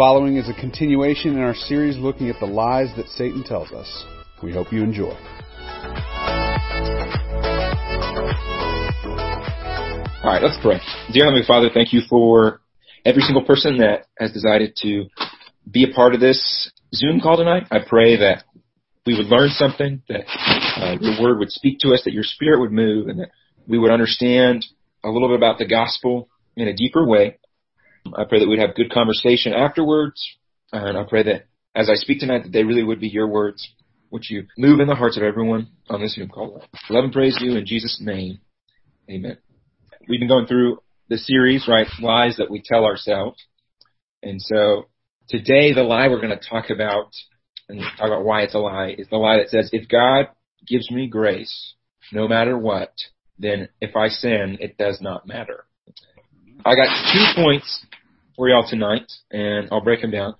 following is a continuation in our series looking at the lies that Satan tells us. We hope you enjoy. All right, let's pray. Dear Heavenly Father, thank you for every single person that has decided to be a part of this Zoom call tonight. I pray that we would learn something, that uh, your word would speak to us, that your spirit would move, and that we would understand a little bit about the gospel in a deeper way. I pray that we'd have good conversation afterwards, and I pray that as I speak tonight, that they really would be your words, which you move in the hearts of everyone on this Zoom call. Love and praise you in Jesus' name. Amen. We've been going through the series, right? Lies that we tell ourselves. And so today the lie we're going to talk about and talk about why it's a lie is the lie that says, if God gives me grace, no matter what, then if I sin, it does not matter. I got two points for y'all tonight, and I'll break them down.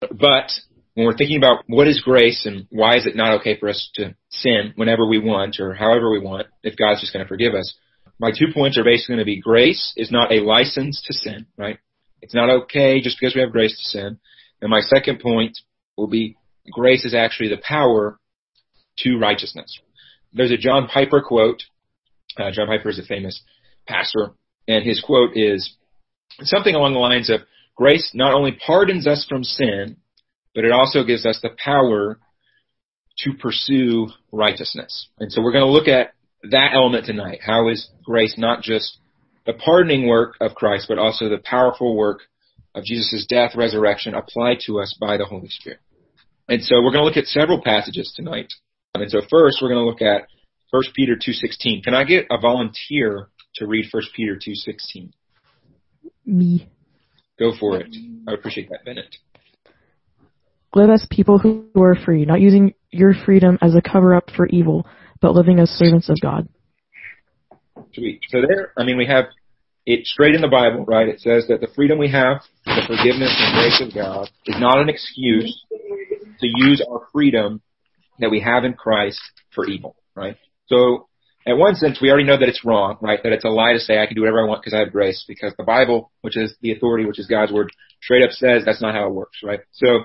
But when we're thinking about what is grace and why is it not okay for us to sin whenever we want or however we want, if God's just going to forgive us, my two points are basically going to be grace is not a license to sin, right? It's not okay just because we have grace to sin. And my second point will be grace is actually the power to righteousness. There's a John Piper quote. Uh, John Piper is a famous pastor, and his quote is something along the lines of grace not only pardons us from sin, but it also gives us the power to pursue righteousness. And so we're going to look at that element tonight. How is grace not just the pardoning work of Christ, but also the powerful work of Jesus' death, resurrection applied to us by the Holy Spirit. And so we're going to look at several passages tonight. And so first we're going to look at 1 Peter 2.16. Can I get a volunteer to read 1 Peter 2.16? Me. Go for it. I appreciate that, Bennett. Live as people who are free, not using your freedom as a cover up for evil, but living as servants of God. Sweet. So there, I mean, we have it straight in the Bible, right? It says that the freedom we have, the forgiveness and grace of God, is not an excuse to use our freedom that we have in Christ for evil, right? So, in one sense, we already know that it's wrong, right? That it's a lie to say I can do whatever I want because I have grace, because the Bible, which is the authority, which is God's word, straight up says that's not how it works, right? So,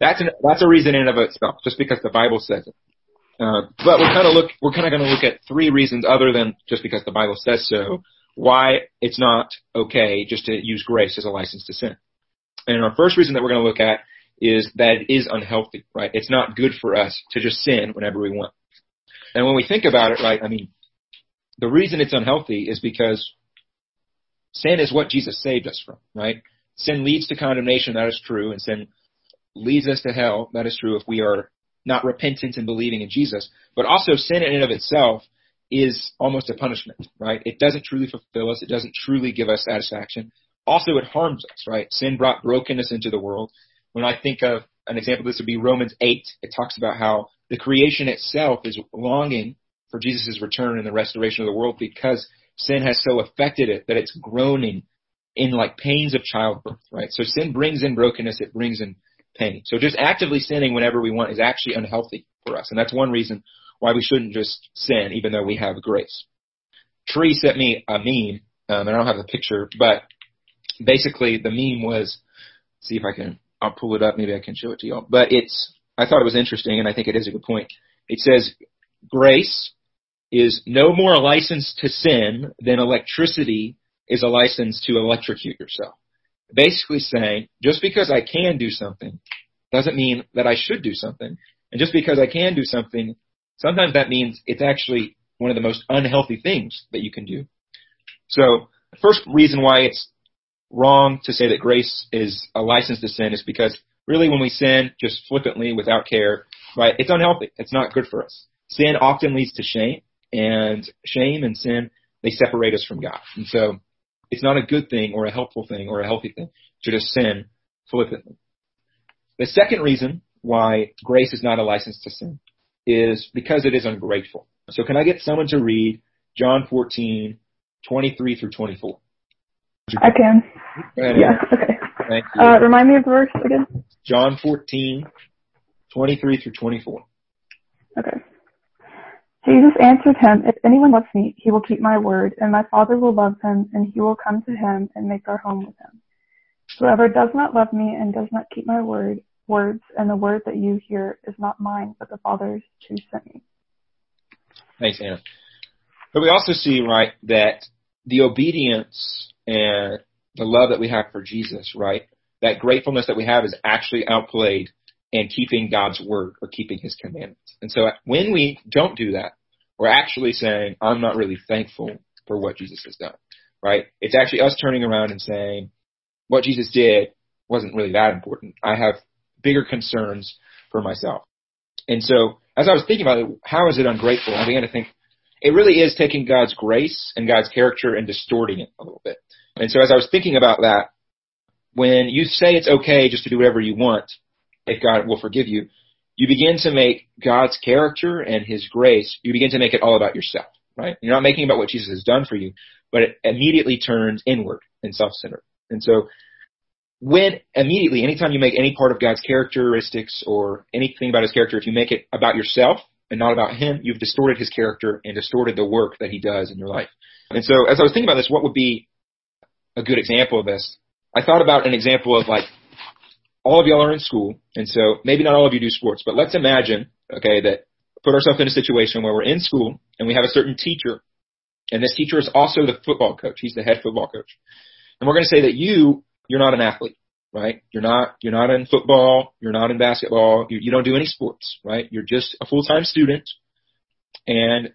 that's an, that's a reason in and of itself, just because the Bible says it. Uh, but we're kind of look, we're kind of going to look at three reasons other than just because the Bible says so, why it's not okay just to use grace as a license to sin. And our first reason that we're going to look at is that it is unhealthy, right? It's not good for us to just sin whenever we want. And when we think about it, right, I mean, the reason it's unhealthy is because sin is what Jesus saved us from, right? Sin leads to condemnation, that is true, and sin leads us to hell, that is true if we are not repentant and believing in Jesus. But also sin in and of itself is almost a punishment, right? It doesn't truly fulfill us. It doesn't truly give us satisfaction. Also, it harms us, right? Sin brought brokenness into the world. When I think of an example, of this would be Romans 8. It talks about how the creation itself is longing for Jesus' return and the restoration of the world because sin has so affected it that it's groaning in like pains of childbirth, right? So sin brings in brokenness. It brings in pain. So just actively sinning whenever we want is actually unhealthy for us. And that's one reason why we shouldn't just sin even though we have grace. Tree sent me a meme, um, and I don't have the picture, but basically the meme was, see if I can, I'll pull it up, maybe I can show it to y'all. But it's, I thought it was interesting and I think it is a good point. It says, grace is no more a license to sin than electricity is a license to electrocute yourself basically saying just because I can do something doesn't mean that I should do something. And just because I can do something, sometimes that means it's actually one of the most unhealthy things that you can do. So the first reason why it's wrong to say that grace is a license to sin is because really when we sin just flippantly without care, right, it's unhealthy. It's not good for us. Sin often leads to shame and shame and sin, they separate us from God. And so it's not a good thing or a helpful thing or a healthy thing to just sin flippantly. The second reason why grace is not a license to sin is because it is ungrateful. So can I get someone to read John 14, 23 through 24? I can. Yeah, okay. Thank you. Uh, remind me of the verse again. John 14, 23 through 24. Okay. Jesus answered him, If anyone loves me, he will keep my word, and my Father will love him, and he will come to him and make our home with him. Whoever does not love me and does not keep my word, words, and the word that you hear is not mine, but the Father's who sent me. Thanks, Anna. But we also see, right, that the obedience and the love that we have for Jesus, right, that gratefulness that we have is actually outplayed in keeping God's word or keeping his commandments. And so when we don't do that, we're actually saying, I'm not really thankful for what Jesus has done, right? It's actually us turning around and saying, what Jesus did wasn't really that important. I have bigger concerns for myself. And so as I was thinking about it, how is it ungrateful? I began to think, it really is taking God's grace and God's character and distorting it a little bit. And so as I was thinking about that, when you say it's okay just to do whatever you want, if God will forgive you, you begin to make God's character and His grace, you begin to make it all about yourself, right? You're not making about what Jesus has done for you, but it immediately turns inward and self-centered. And so when immediately, anytime you make any part of God's characteristics or anything about His character, if you make it about yourself and not about Him, you've distorted His character and distorted the work that He does in your life. And so as I was thinking about this, what would be a good example of this? I thought about an example of like all of y'all are in school, and so maybe not all of you do sports, but let's imagine, okay, that put ourselves in a situation where we're in school and we have a certain teacher, and this teacher is also the football coach. He's the head football coach. And we're going to say that you, you're not an athlete, right? You're not, you're not in football, you're not in basketball, you, you don't do any sports, right? You're just a full-time student, and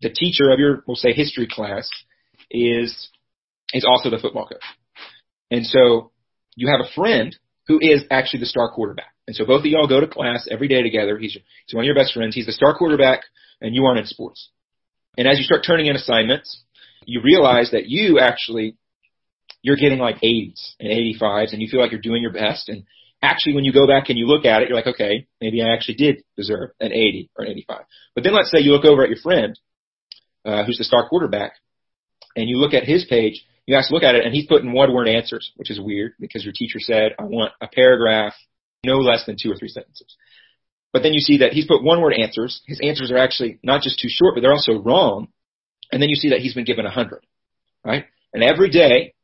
the teacher of your, we'll say history class is, is also the football coach. And so you have a friend who is actually the star quarterback. And so both of y'all go to class every day together. He's, he's one of your best friends. He's the star quarterback and you aren't in sports. And as you start turning in assignments, you realize that you actually, you're getting like 80s and 85s and you feel like you're doing your best. And actually when you go back and you look at it, you're like, okay, maybe I actually did deserve an 80 or an 85. But then let's say you look over at your friend, uh, who's the star quarterback and you look at his page you to look at it and he's putting one word answers, which is weird because your teacher said, I want a paragraph, no less than two or three sentences. But then you see that he's put one word answers. His answers are actually not just too short, but they're also wrong. And then you see that he's been given a hundred, right? And every day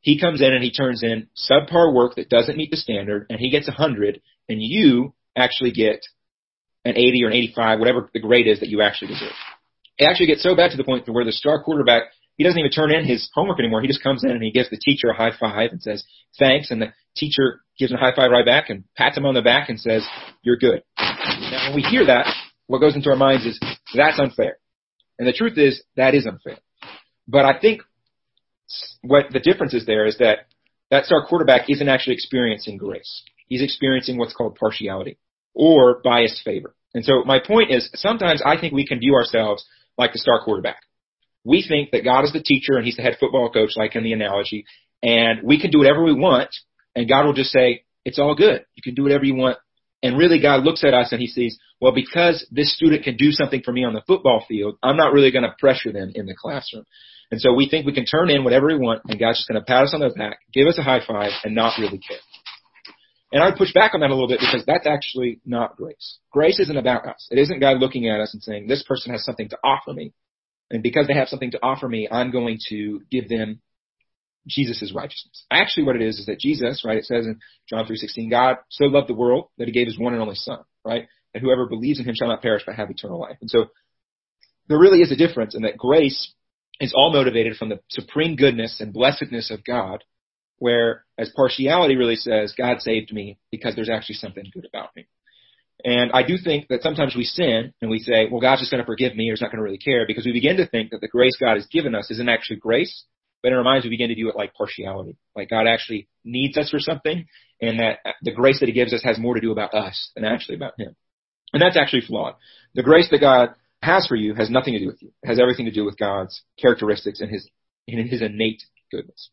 he comes in and he turns in subpar work that doesn't meet the standard and he gets a hundred and you actually get an 80 or an 85, whatever the grade is that you actually deserve. It actually gets so bad to the point where the star quarterback he doesn't even turn in his homework anymore. He just comes in and he gives the teacher a high five and says, thanks. And the teacher gives him a high five right back and pats him on the back and says, you're good. Now, when we hear that, what goes into our minds is, that's unfair. And the truth is, that is unfair. But I think what the difference is there is that that star quarterback isn't actually experiencing grace. He's experiencing what's called partiality or biased favor. And so my point is sometimes I think we can view ourselves like the star quarterback. We think that God is the teacher and he's the head football coach, like in the analogy, and we can do whatever we want, and God will just say, it's all good. You can do whatever you want. And really God looks at us and he sees, well, because this student can do something for me on the football field, I'm not really going to pressure them in the classroom. And so we think we can turn in whatever we want and God's just going to pat us on the back, give us a high five, and not really care. And I would push back on that a little bit because that's actually not grace. Grace isn't about us. It isn't God looking at us and saying, this person has something to offer me. And because they have something to offer me, I'm going to give them Jesus' righteousness. Actually, what it is is that Jesus, right? It says in John 3:16, God so loved the world that He gave His one and only Son, right? And whoever believes in Him shall not perish but have eternal life. And so there really is a difference in that grace is all motivated from the supreme goodness and blessedness of God, where as partiality really says, God saved me because there's actually something good about me. And I do think that sometimes we sin and we say, well, God's just going to forgive me or he's not going to really care because we begin to think that the grace God has given us isn't actually grace, but in our minds we begin to do it like partiality. Like God actually needs us for something and that uh, the grace that he gives us has more to do about us than actually about him. And that's actually flawed. The grace that God has for you has nothing to do with you. It has everything to do with God's characteristics and his, and his innate goodness.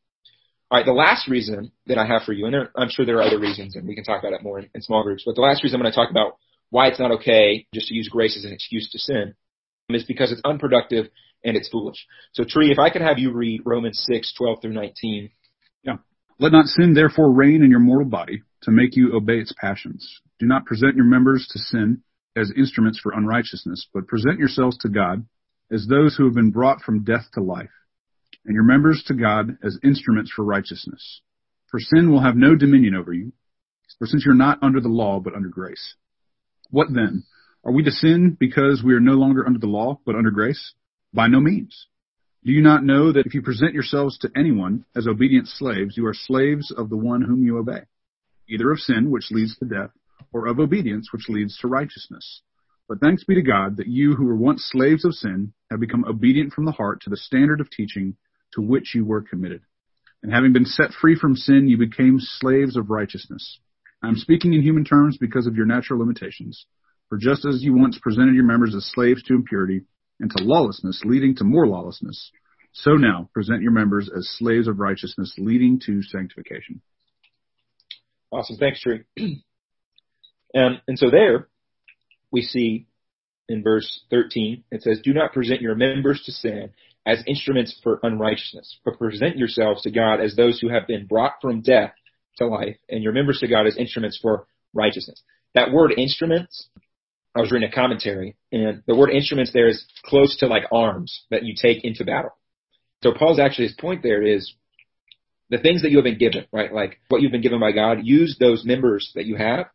All right, the last reason that I have for you, and there, I'm sure there are other reasons, and we can talk about it more in, in small groups, but the last reason I'm going to talk about why it's not okay just to use grace as an excuse to sin is because it's unproductive and it's foolish. So, Tree, if I could have you read Romans 6, 12 through 19. Yeah. Let not sin therefore reign in your mortal body to make you obey its passions. Do not present your members to sin as instruments for unrighteousness, but present yourselves to God as those who have been brought from death to life and your members to God as instruments for righteousness. For sin will have no dominion over you, for since you're not under the law, but under grace. What then? Are we to sin because we are no longer under the law, but under grace? By no means. Do you not know that if you present yourselves to anyone as obedient slaves, you are slaves of the one whom you obey, either of sin, which leads to death, or of obedience, which leads to righteousness? But thanks be to God that you who were once slaves of sin have become obedient from the heart to the standard of teaching to which you were committed. And having been set free from sin, you became slaves of righteousness. I am speaking in human terms because of your natural limitations. For just as you once presented your members as slaves to impurity and to lawlessness, leading to more lawlessness, so now present your members as slaves of righteousness, leading to sanctification. Awesome. Thanks, Tree. um, and so there, we see in verse 13, it says, Do not present your members to sin as instruments for unrighteousness, but present yourselves to God as those who have been brought from death to life, and your members to God as instruments for righteousness. That word instruments, I was reading a commentary, and the word instruments there is close to like arms that you take into battle. So Paul's actually, his point there is the things that you have been given, right? Like what you've been given by God, use those members that you have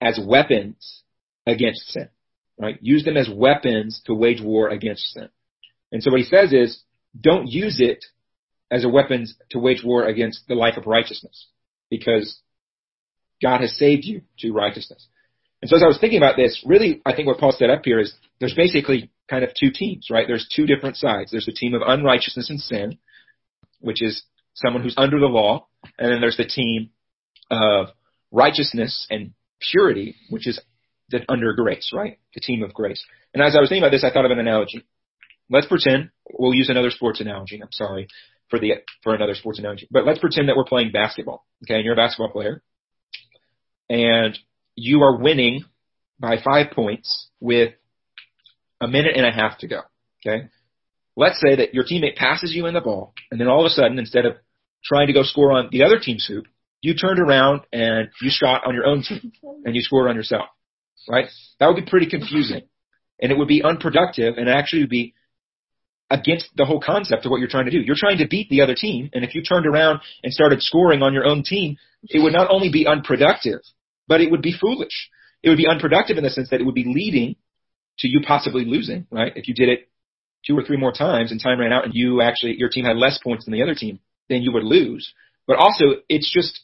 as weapons against sin, right? Use them as weapons to wage war against sin. And so what he says is, don't use it as a weapon to wage war against the life of righteousness, because God has saved you to righteousness. And so as I was thinking about this, really, I think what Paul set up here is there's basically kind of two teams, right? There's two different sides. There's the team of unrighteousness and sin, which is someone who's under the law, and then there's the team of righteousness and purity, which is the under grace, right? The team of grace. And as I was thinking about this, I thought of an analogy. Let's pretend we'll use another sports analogy. I'm sorry for the for another sports analogy, but let's pretend that we're playing basketball. Okay, and you're a basketball player, and you are winning by five points with a minute and a half to go. Okay, let's say that your teammate passes you in the ball, and then all of a sudden, instead of trying to go score on the other team's hoop, you turned around and you shot on your own team and you scored on yourself. Right? That would be pretty confusing. And it would be unproductive and actually would be against the whole concept of what you're trying to do. You're trying to beat the other team, and if you turned around and started scoring on your own team, it would not only be unproductive, but it would be foolish. It would be unproductive in the sense that it would be leading to you possibly losing, right? If you did it two or three more times and time ran out and you actually, your team had less points than the other team, then you would lose. But also, it's just,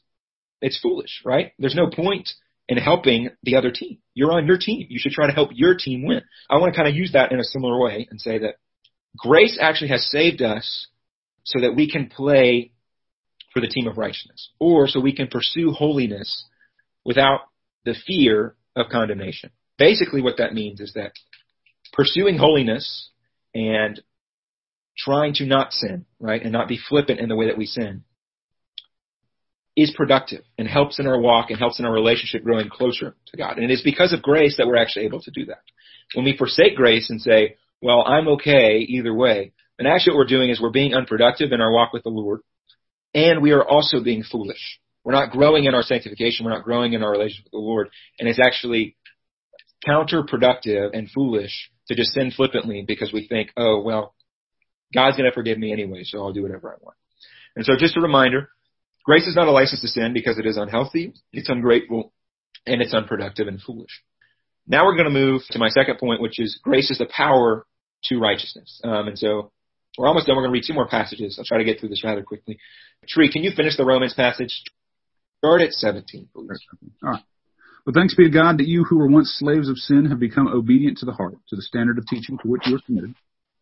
it's foolish, right? There's no point in helping the other team. You're on your team. You should try to help your team win. I want to kind of use that in a similar way and say that grace actually has saved us so that we can play for the team of righteousness or so we can pursue holiness without the fear of condemnation. Basically what that means is that pursuing holiness and trying to not sin, right, and not be flippant in the way that we sin is productive and helps in our walk and helps in our relationship growing closer to God. And it is because of grace that we're actually able to do that. When we forsake grace and say, well, I'm okay either way, And actually what we're doing is we're being unproductive in our walk with the Lord, and we are also being foolish. We're not growing in our sanctification, we're not growing in our relationship with the Lord, and it's actually counterproductive and foolish to just sin flippantly because we think, oh, well, God's going to forgive me anyway, so I'll do whatever I want. And so just a reminder, grace is not a license to sin because it is unhealthy, it's ungrateful, and it's unproductive and foolish. Now we're going to move to my second point, which is grace is the power to righteousness. Um, and so we're almost done. We're going to read two more passages. I'll try to get through this rather quickly. Tree, can you finish the Romans passage? Start at 17, please. All right. But thanks be to God that you who were once slaves of sin have become obedient to the heart, to the standard of teaching to which you were committed.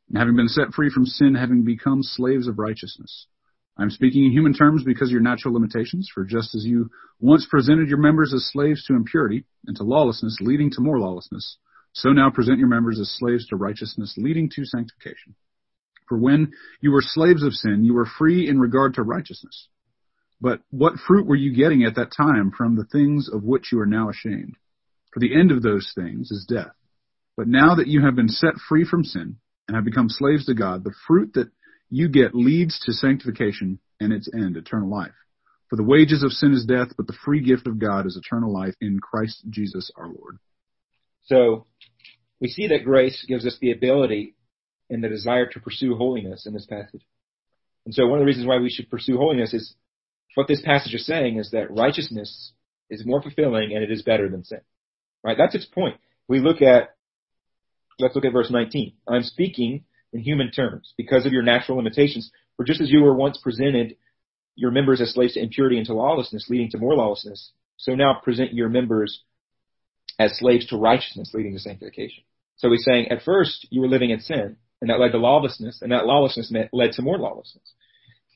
And having been set free from sin, having become slaves of righteousness. I'm speaking in human terms because of your natural limitations, for just as you once presented your members as slaves to impurity and to lawlessness, leading to more lawlessness, so now present your members as slaves to righteousness, leading to sanctification. For when you were slaves of sin, you were free in regard to righteousness. But what fruit were you getting at that time from the things of which you are now ashamed? For the end of those things is death. But now that you have been set free from sin and have become slaves to God, the fruit that you get leads to sanctification and its end, eternal life. For the wages of sin is death, but the free gift of God is eternal life in Christ Jesus our Lord. So we see that grace gives us the ability and the desire to pursue holiness in this passage. And so one of the reasons why we should pursue holiness is what this passage is saying is that righteousness is more fulfilling and it is better than sin. Right? That's its point. We look at, let's look at verse 19. I'm speaking in human terms because of your natural limitations. For just as you were once presented your members as slaves to impurity and to lawlessness, leading to more lawlessness, so now present your members as slaves to righteousness, leading to sanctification. So he's saying at first you were living in sin, and that led to lawlessness, and that lawlessness led to more lawlessness.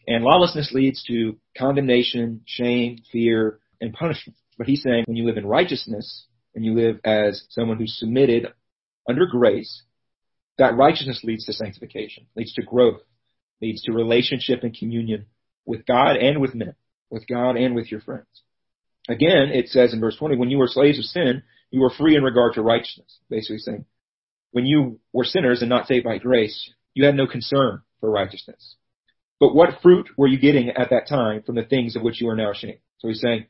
And lawlessness leads to condemnation, shame, fear, and punishment. But he's saying when you live in righteousness and you live as someone who's submitted under grace, that righteousness leads to sanctification, leads to growth, leads to relationship and communion with God and with men, with God and with your friends. Again, it says in verse 20, when you were slaves of sin, you were free in regard to righteousness. Basically saying, when you were sinners and not saved by grace, you had no concern for righteousness. But what fruit were you getting at that time from the things of which you are now ashamed? So he's saying,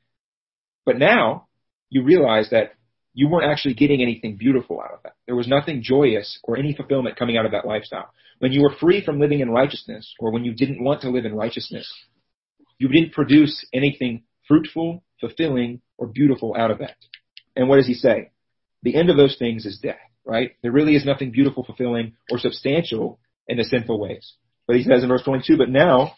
but now you realize that you weren't actually getting anything beautiful out of that. There was nothing joyous or any fulfillment coming out of that lifestyle. When you were free from living in righteousness, or when you didn't want to live in righteousness, you didn't produce anything fruitful, fulfilling, or beautiful out of that. And what does he say? The end of those things is death, right? There really is nothing beautiful, fulfilling, or substantial in the sinful ways. But he says in verse 22, but now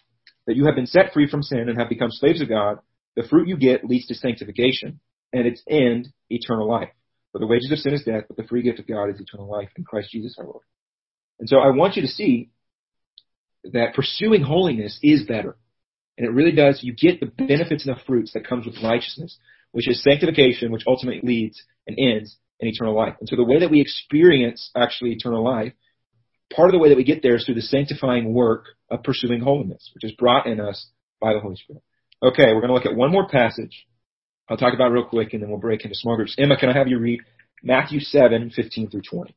that you have been set free from sin and have become slaves of God, the fruit you get leads to sanctification, and its end, eternal life. For the wages of sin is death, but the free gift of God is eternal life in Christ Jesus our Lord. And so I want you to see that pursuing holiness is better. And it really does. You get the benefits and the fruits that comes with righteousness, which is sanctification, which ultimately leads and ends in eternal life. And so the way that we experience actually eternal life, part of the way that we get there is through the sanctifying work of pursuing holiness, which is brought in us by the Holy Spirit. Okay, we're going to look at one more passage. I'll talk about real quick and then we'll break into small groups. Emma, can I have you read Matthew 7, 15 through 20?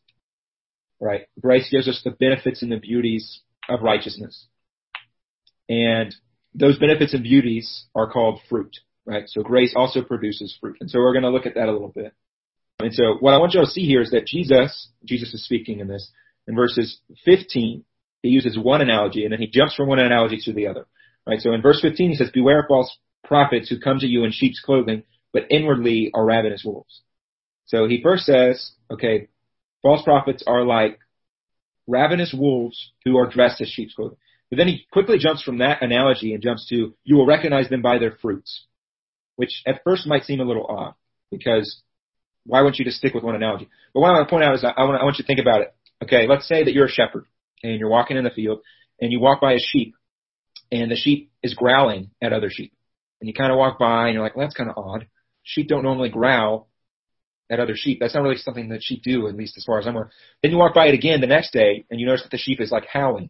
right? Grace gives us the benefits and the beauties of righteousness. And those benefits and beauties are called fruit, right? So grace also produces fruit. And so we're going to look at that a little bit. And so what I want you to see here is that Jesus, Jesus is speaking in this, in verses 15, he uses one analogy and then he jumps from one analogy to the other, right? So in verse 15 he says, beware of false prophets who come to you in sheep's clothing, but inwardly are ravenous wolves. So he first says, okay, False prophets are like ravenous wolves who are dressed as sheep's clothing. But then he quickly jumps from that analogy and jumps to, you will recognize them by their fruits, which at first might seem a little odd because why wouldn't you just stick with one analogy? But what I want to point out is I want, I want you to think about it. Okay, let's say that you're a shepherd and you're walking in the field and you walk by a sheep and the sheep is growling at other sheep. And you kind of walk by and you're like, well, that's kind of odd. Sheep don't normally growl at other sheep. That's not really something that sheep do, at least as far as I'm aware. Then you walk by it again the next day, and you notice that the sheep is like howling,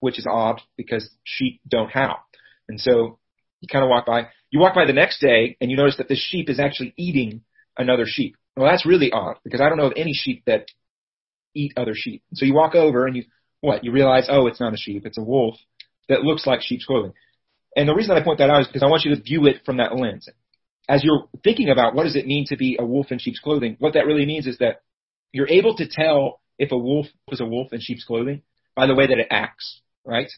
which is odd because sheep don't howl. And so you kind of walk by. You walk by the next day, and you notice that this sheep is actually eating another sheep. Well, that's really odd because I don't know of any sheep that eat other sheep. So you walk over and you what? You realize, oh, it's not a sheep, it's a wolf that looks like sheep's clothing. And the reason that I point that out is because I want you to view it from that lens as you're thinking about what does it mean to be a wolf in sheep's clothing, what that really means is that you're able to tell if a wolf is a wolf in sheep's clothing by the way that it acts, right?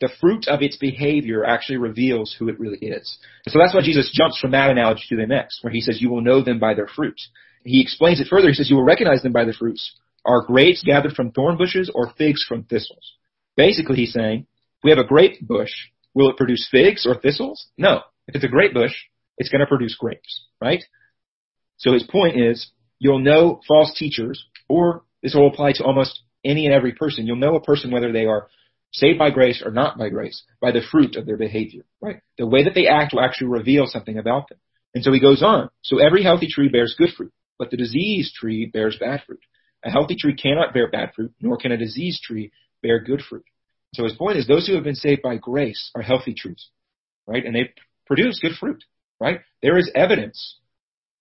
The fruit of its behavior actually reveals who it really is. And so that's why Jesus jumps from that analogy to the next, where he says, you will know them by their fruits. He explains it further. He says, you will recognize them by their fruits. Are grapes gathered from thorn bushes or figs from thistles? Basically, he's saying, we have a grape bush. Will it produce figs or thistles? No. If it's a grape bush, it's going to produce grapes, right? So his point is, you'll know false teachers, or this will apply to almost any and every person. You'll know a person whether they are saved by grace or not by grace by the fruit of their behavior, right? The way that they act will actually reveal something about them. And so he goes on. So every healthy tree bears good fruit, but the diseased tree bears bad fruit. A healthy tree cannot bear bad fruit, nor can a diseased tree bear good fruit. So his point is those who have been saved by grace are healthy trees, right? And they produce good fruit, right? There is evidence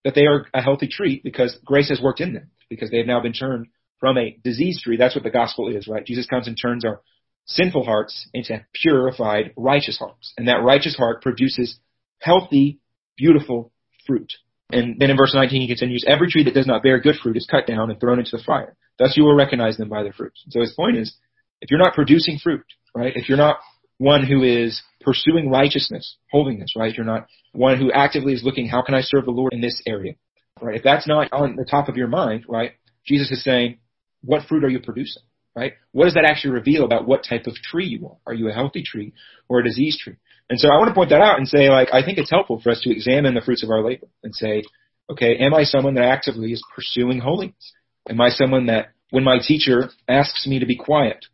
that they are a healthy tree because grace has worked in them, because they have now been turned from a diseased tree. That's what the gospel is, right? Jesus comes and turns our sinful hearts into purified, righteous hearts. And that righteous heart produces healthy, beautiful fruit. And then in verse 19 he continues, every tree that does not bear good fruit is cut down and thrown into the fire. Thus you will recognize them by their fruits. So his point is, if you're not producing fruit, right, if you're not one who is pursuing righteousness, holiness, right, you're not one who actively is looking, how can I serve the Lord in this area, right, if that's not on the top of your mind, right, Jesus is saying, what fruit are you producing? Right? What does that actually reveal about what type of tree you are? Are you a healthy tree or a diseased tree? And so I want to point that out and say, like, I think it's helpful for us to examine the fruits of our labor and say, okay, am I someone that actively is pursuing holiness? Am I someone that when my teacher asks me to be quiet,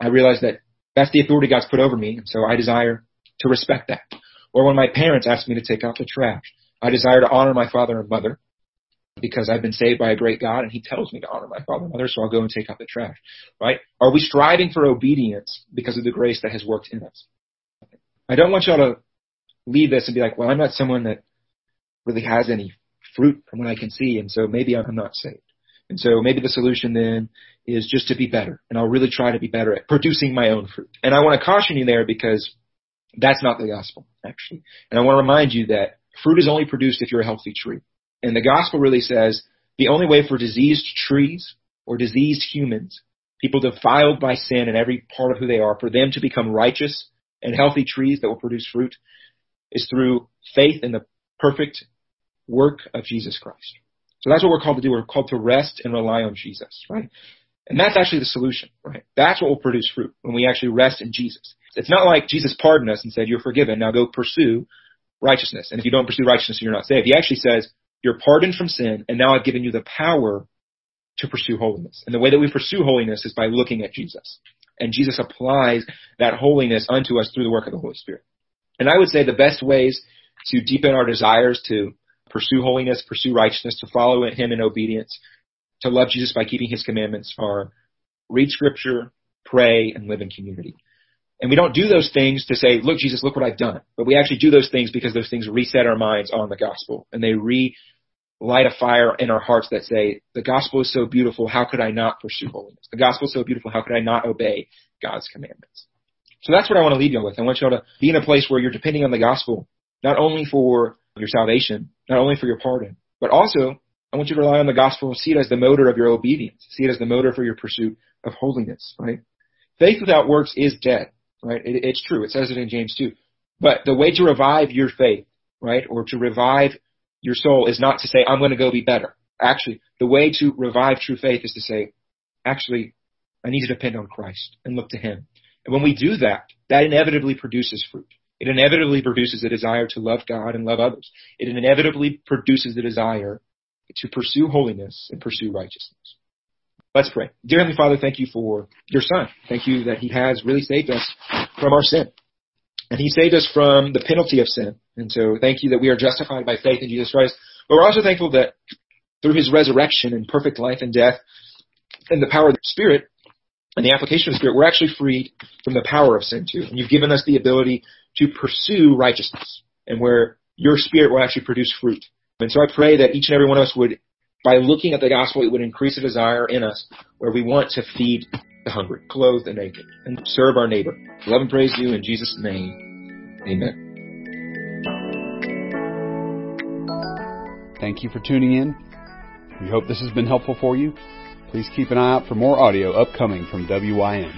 I realize that that's the authority God's put over me, and so I desire to respect that. Or when my parents ask me to take out the trash, I desire to honor my father and mother, because I've been saved by a great God and he tells me to honor my father and mother, so I'll go and take out the trash. Right? Are we striving for obedience because of the grace that has worked in us? I don't want y'all to leave this and be like, well, I'm not someone that really has any fruit from what I can see, and so maybe I'm not saved. And so maybe the solution then is just to be better, and I'll really try to be better at producing my own fruit. And I want to caution you there because that's not the gospel, actually. And I want to remind you that fruit is only produced if you're a healthy tree. And the gospel really says the only way for diseased trees or diseased humans, people defiled by sin in every part of who they are, for them to become righteous and healthy trees that will produce fruit is through faith in the perfect work of Jesus Christ. So that's what we're called to do. We're called to rest and rely on Jesus, right? And that's actually the solution, right? That's what will produce fruit when we actually rest in Jesus. It's not like Jesus pardoned us and said, you're forgiven, now go pursue righteousness. And if you don't pursue righteousness, you're not saved. He actually says, you're pardoned from sin, and now I've given you the power to pursue holiness. And the way that we pursue holiness is by looking at Jesus. And Jesus applies that holiness unto us through the work of the Holy Spirit. And I would say the best ways to deepen our desires to pursue holiness, pursue righteousness, to follow Him in obedience, to love Jesus by keeping His commandments are read scripture, pray, and live in community. And we don't do those things to say, look, Jesus, look what I've done. But we actually do those things because those things reset our minds on the gospel and they re light a fire in our hearts that say, the gospel is so beautiful, how could I not pursue holiness? The gospel is so beautiful, how could I not obey God's commandments? So that's what I want to leave you with. I want you all to be in a place where you're depending on the gospel, not only for your salvation, not only for your pardon, but also I want you to rely on the gospel and see it as the motor of your obedience. See it as the motor for your pursuit of holiness, right? Faith without works is dead, right? It, it's true. It says it in James 2. But the way to revive your faith, right, or to revive your soul is not to say, I'm going to go be better. Actually, the way to revive true faith is to say, actually, I need to depend on Christ and look to Him. And when we do that, that inevitably produces fruit. It inevitably produces a desire to love God and love others. It inevitably produces the desire to pursue holiness and pursue righteousness. Let's pray. Dear Heavenly Father, thank you for your Son. Thank you that He has really saved us from our sin. And he saved us from the penalty of sin. And so thank you that we are justified by faith in Jesus Christ. But we're also thankful that through his resurrection and perfect life and death and the power of the Spirit and the application of the Spirit, we're actually freed from the power of sin too. And you've given us the ability to pursue righteousness and where your Spirit will actually produce fruit. And so I pray that each and every one of us would, by looking at the gospel, it would increase a desire in us where we want to feed the hungry, clothe the naked, and serve our neighbor. Love and praise you in Jesus' name. Amen. Thank you for tuning in. We hope this has been helpful for you. Please keep an eye out for more audio upcoming from WYM.